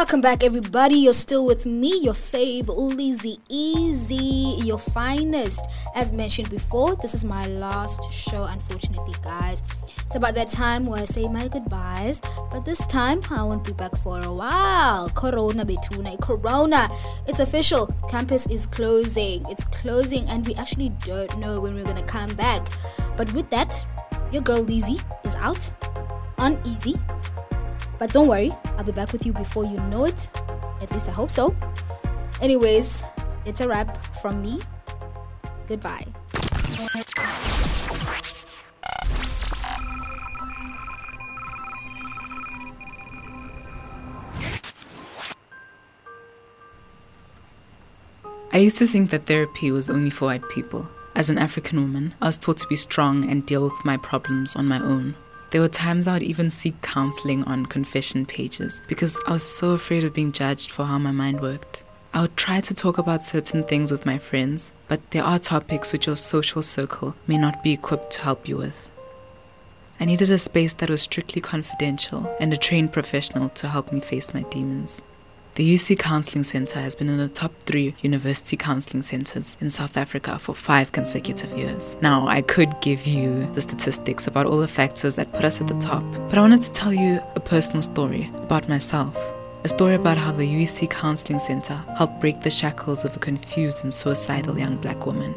Welcome back, everybody. You're still with me, your fave, Ulizi Easy, your finest. As mentioned before, this is my last show, unfortunately, guys. It's about that time where I say my goodbyes, but this time I won't be back for a while. Corona betuna, Corona. It's official. Campus is closing. It's closing, and we actually don't know when we're gonna come back. But with that, your girl Lizzie is out on Easy. But don't worry, I'll be back with you before you know it. At least I hope so. Anyways, it's a wrap from me. Goodbye. I used to think that therapy was only for white people. As an African woman, I was taught to be strong and deal with my problems on my own. There were times I would even seek counseling on confession pages because I was so afraid of being judged for how my mind worked. I would try to talk about certain things with my friends, but there are topics which your social circle may not be equipped to help you with. I needed a space that was strictly confidential and a trained professional to help me face my demons. The UC Counseling Center has been in the top three university counseling centers in South Africa for five consecutive years. Now, I could give you the statistics about all the factors that put us at the top, but I wanted to tell you a personal story about myself. A story about how the UC Counseling Center helped break the shackles of a confused and suicidal young black woman.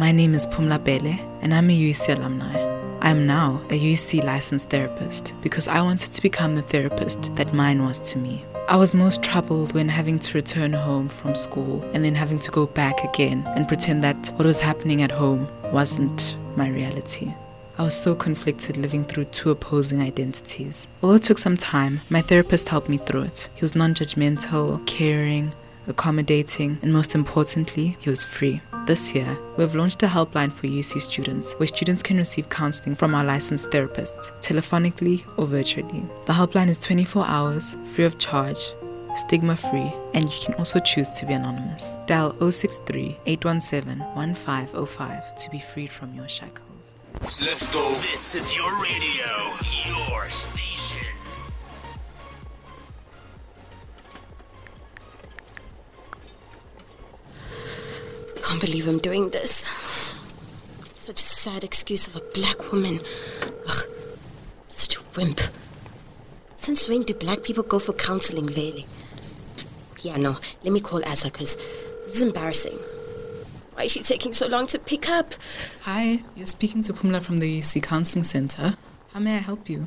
My name is Pumla Bele, and I'm a UC alumni. I am now a UC licensed therapist because I wanted to become the therapist that mine was to me. I was most troubled when having to return home from school and then having to go back again and pretend that what was happening at home wasn't my reality. I was so conflicted living through two opposing identities. Although it took some time, my therapist helped me through it. He was non judgmental, caring, accommodating, and most importantly, he was free. This year, we have launched a helpline for UC students where students can receive counseling from our licensed therapists, telephonically or virtually. The helpline is 24 hours, free of charge, stigma free, and you can also choose to be anonymous. Dial 063 817 1505 to be freed from your shackles. Let's go. This is your radio, your station. Can't believe I'm doing this. Such a sad excuse of a black woman. Ugh, such a wimp. Since when do black people go for counseling, Vele? Yeah, no, let me call Asa because this is embarrassing. Why is she taking so long to pick up? Hi, you're speaking to Pumla from the UC Counseling Center. How may I help you?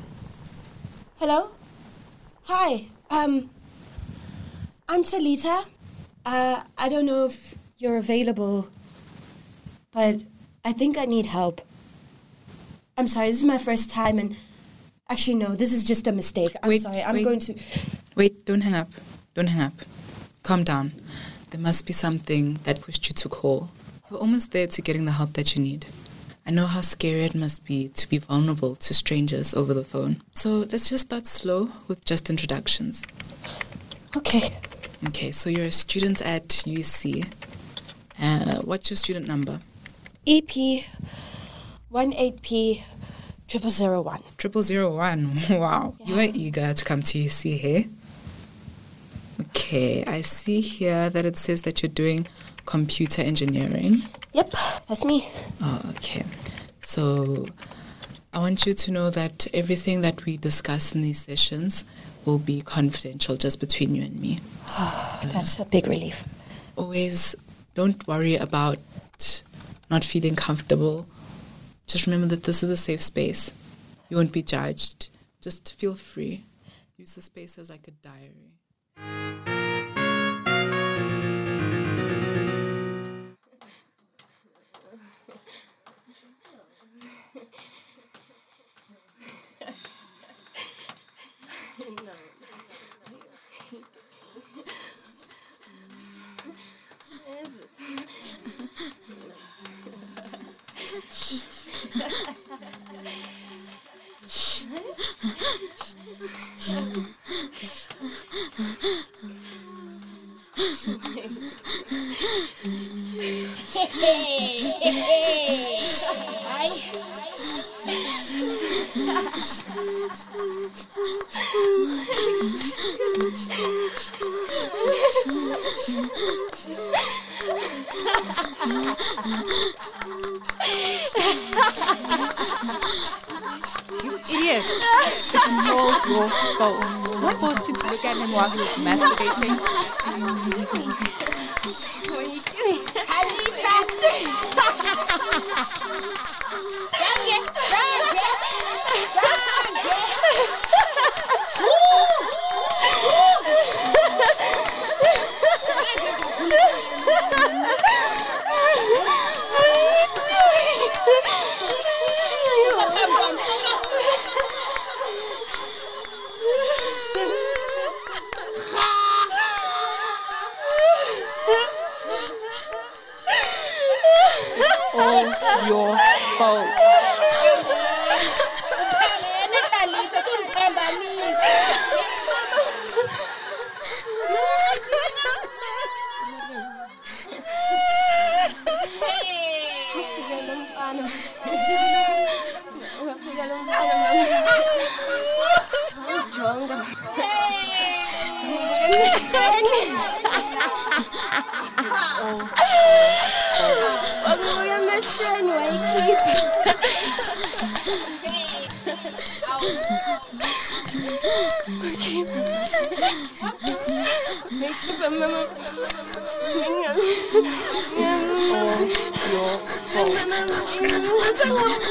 Hello? Hi, um, I'm Talita. Uh, I don't know if you're available, but I think I need help. I'm sorry, this is my first time, and actually, no, this is just a mistake. I'm Wait, sorry, I'm wait. going to. Wait, don't hang up. Don't hang up. Calm down. There must be something that pushed you to call. We're almost there to getting the help that you need. I know how scary it must be to be vulnerable to strangers over the phone. So let's just start slow with just introductions. Okay. Okay, so you're a student at UC. Uh, what's your student number? EP 18P triple zero one. Triple zero one. Wow, you are eager to come to UC here. Okay, I see here that it says that you're doing computer engineering. Yep, that's me. Oh, okay. So I want you to know that everything that we discuss in these sessions will be confidential just between you and me. That's a big relief. Always don't worry about not feeling comfortable. Just remember that this is a safe space. You won't be judged. Just feel free. Use the space as like a diary. It's all your fault. I forced you to look at him while he was masturbating. All mostrando é equipe. Oh, your.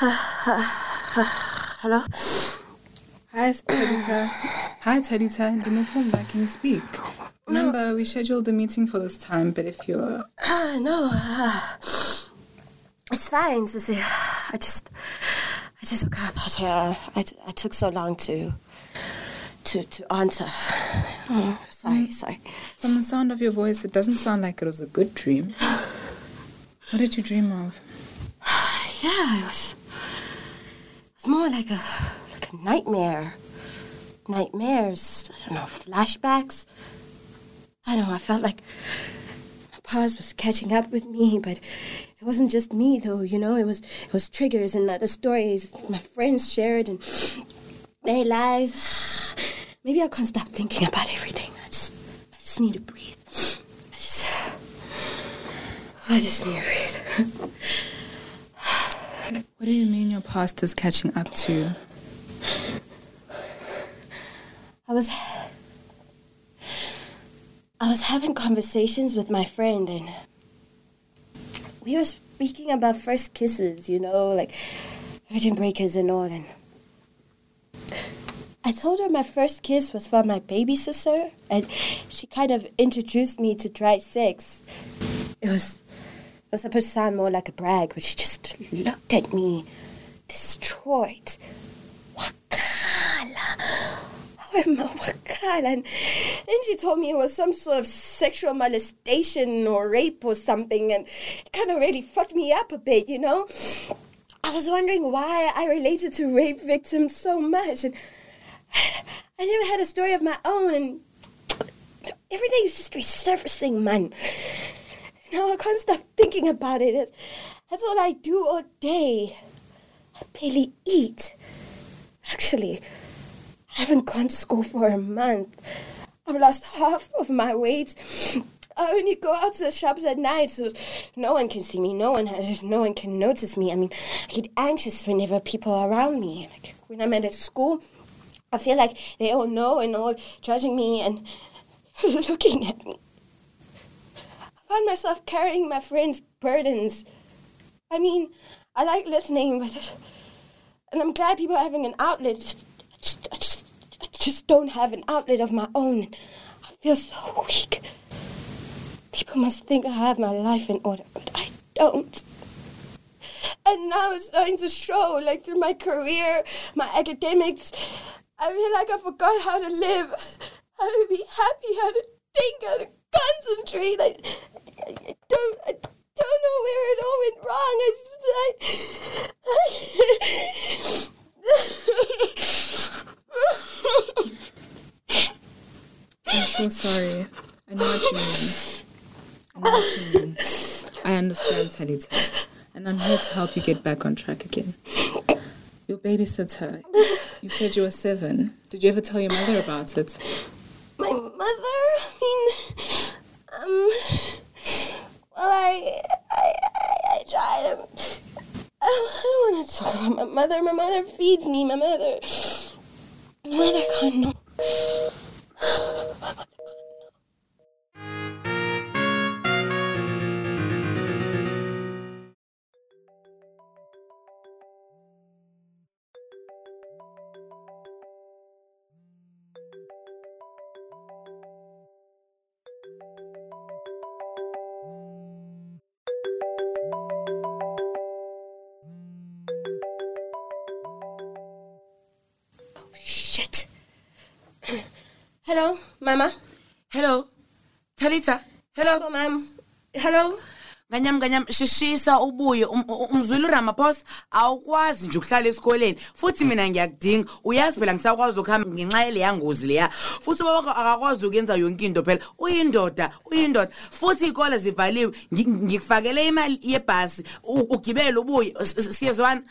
Hello? Hi, Tedita. Hi, Tedita. Dimupumba, can you speak? Remember, we scheduled the meeting for this time, but if you're. No. ah. it's fine. I just, I just woke up. I, uh, I, I took so long to, to, to answer. Oh, sorry, sorry. From the sound of your voice, it doesn't sound like it was a good dream. What did you dream of? Yeah, it was more like a, like a nightmare. Nightmares. I don't know, flashbacks. I don't know. I felt like my past was catching up with me, but it wasn't just me, though. You know, it was it was triggers and the stories my friends shared and their lives. Maybe I can't stop thinking about everything. I just I just need to breathe. I just I just need to breathe. What do you mean your past is catching up to? you? I was I was having conversations with my friend and we were speaking about first kisses, you know, like virgin breakers and all and I told her my first kiss was from my baby sister and she kind of introduced me to dry sex. It was it was supposed to sound more like a brag, but she just looked at me destroyed. Wakala. I'm a wakala. And then she told me it was some sort of sexual molestation or rape or something, and it kind of really fucked me up a bit, you know? I was wondering why I related to rape victims so much, and I never had a story of my own, and everything's just resurfacing, man. Now I can't stop thinking about it. It's- That's all I do all day. I barely eat. Actually, I haven't gone to school for a month. I've lost half of my weight. I only go out to the shops at night, so no one can see me. No one has, no one can notice me. I mean, I get anxious whenever people are around me. Like when I'm at school, I feel like they all know and all judging me and looking at me. I find myself carrying my friends' burdens. I mean, I like listening, but and I'm glad people are having an outlet. I just, I just, I just don't have an outlet of my own. I feel so weak. People must think I have my life in order, but I don't. And now it's starting to show, like through my career, my academics. I feel like I forgot how to live, how to be happy, how to think, how to concentrate. I, I, don't, I don't know where it all went wrong. I, I, I'm so sorry. I know what you mean. I know what you mean. I understand, Talita. And I'm here to help you get back on track again. Your babysitter, you said you were seven. Did you ever tell your mother about it? my mother. I mean, um, well, I, I, I, I tried. Um, I don't, I don't want to talk about my mother. My mother feeds me. My mother. Mother can't know. Shit. Hello, Mama. hello. Talitha? Hello. Hello, Mom. Hello. nganyam nganyam. Shishisa ubuye. Um- um- umzwile uramaphosa awukwazi nje ukuhlala esikoleni. Futhi mina ngiyakudinga. Uyazi phela ngisakwazi ukuhamba ngenxa yele yangozi leya. Futhi ubaba akakwazi ukuyenza yonke into phela. Uyindoda uyindoda. Futhi iy'kole zivaliwe. Ngi- ngikufakele imali yebhasi. U- ugibele ubuye. S- s- siyezwana?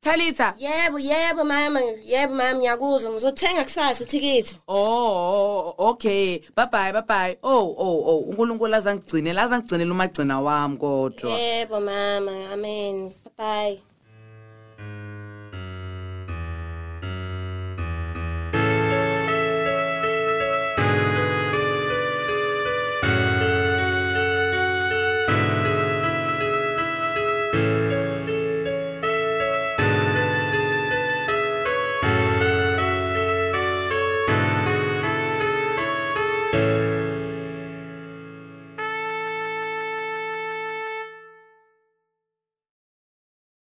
Talitha Yebo, yebo, Mama. Yebo, Mama, ngiyakuzwa. Ngizothenga kusasa ithikithi. Oh, okay. Bye bye, bye bye. Oh, oh, oh. uNkulunkulu azangigcinela, azangigcinela umagcina wami kodwa. Yebo, Mama. Amen. Bye bye.